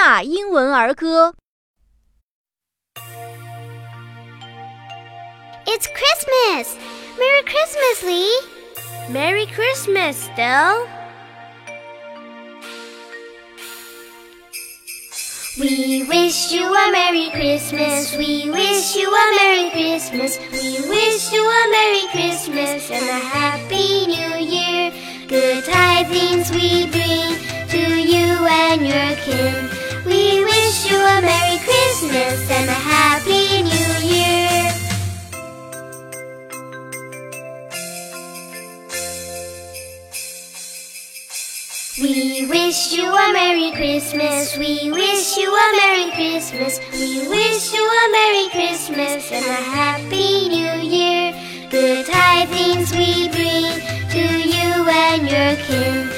纳英文儿歌。It's Christmas! Merry Christmas, Lee! Merry Christmas, Stell! We wish you a Merry Christmas. We wish you a Merry Christmas. We wish you a Merry Christmas and a Happy New Year. Good tidings we And a Happy New Year. We wish you a Merry Christmas. We wish you a Merry Christmas. We wish you a Merry Christmas and a Happy New Year. Good tidings we bring to you and your kin.